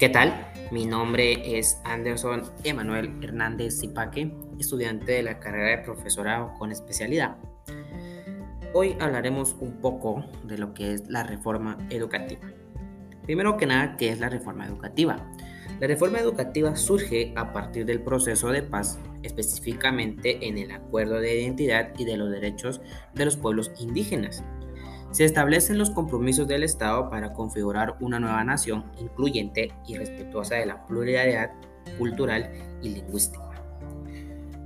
¿Qué tal? Mi nombre es Anderson Emanuel Hernández Zipaque, estudiante de la carrera de profesorado con especialidad. Hoy hablaremos un poco de lo que es la reforma educativa. Primero que nada, ¿qué es la reforma educativa? La reforma educativa surge a partir del proceso de paz, específicamente en el acuerdo de identidad y de los derechos de los pueblos indígenas se establecen los compromisos del Estado para configurar una nueva nación incluyente y respetuosa de la pluralidad cultural y lingüística.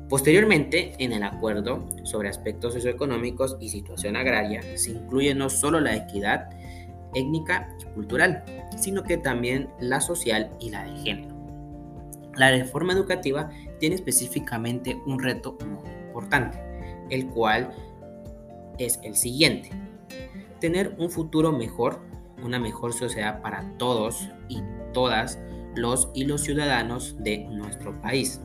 Posteriormente, en el acuerdo sobre aspectos socioeconómicos y situación agraria, se incluye no solo la equidad étnica y cultural, sino que también la social y la de género. La reforma educativa tiene específicamente un reto muy importante, el cual es el siguiente tener un futuro mejor, una mejor sociedad para todos y todas los y los ciudadanos de nuestro país.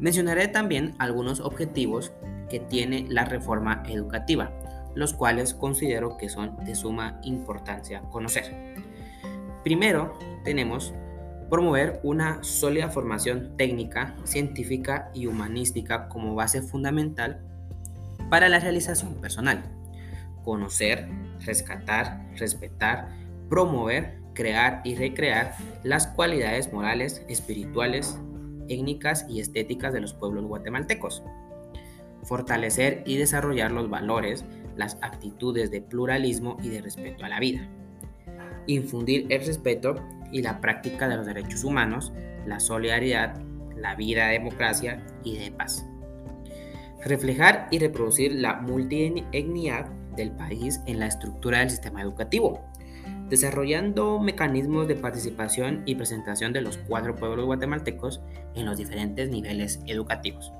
Mencionaré también algunos objetivos que tiene la reforma educativa, los cuales considero que son de suma importancia conocer. Primero, tenemos promover una sólida formación técnica, científica y humanística como base fundamental para la realización personal conocer, rescatar, respetar, promover, crear y recrear las cualidades morales, espirituales, étnicas y estéticas de los pueblos guatemaltecos. Fortalecer y desarrollar los valores, las actitudes de pluralismo y de respeto a la vida. Infundir el respeto y la práctica de los derechos humanos, la solidaridad, la vida de democracia y de paz. Reflejar y reproducir la multietnicidad del país en la estructura del sistema educativo, desarrollando mecanismos de participación y presentación de los cuatro pueblos guatemaltecos en los diferentes niveles educativos.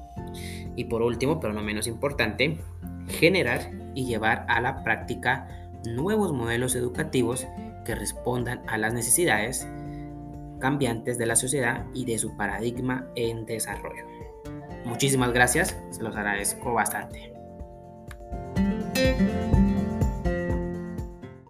Y por último, pero no menos importante, generar y llevar a la práctica nuevos modelos educativos que respondan a las necesidades cambiantes de la sociedad y de su paradigma en desarrollo. Muchísimas gracias, se los agradezco bastante.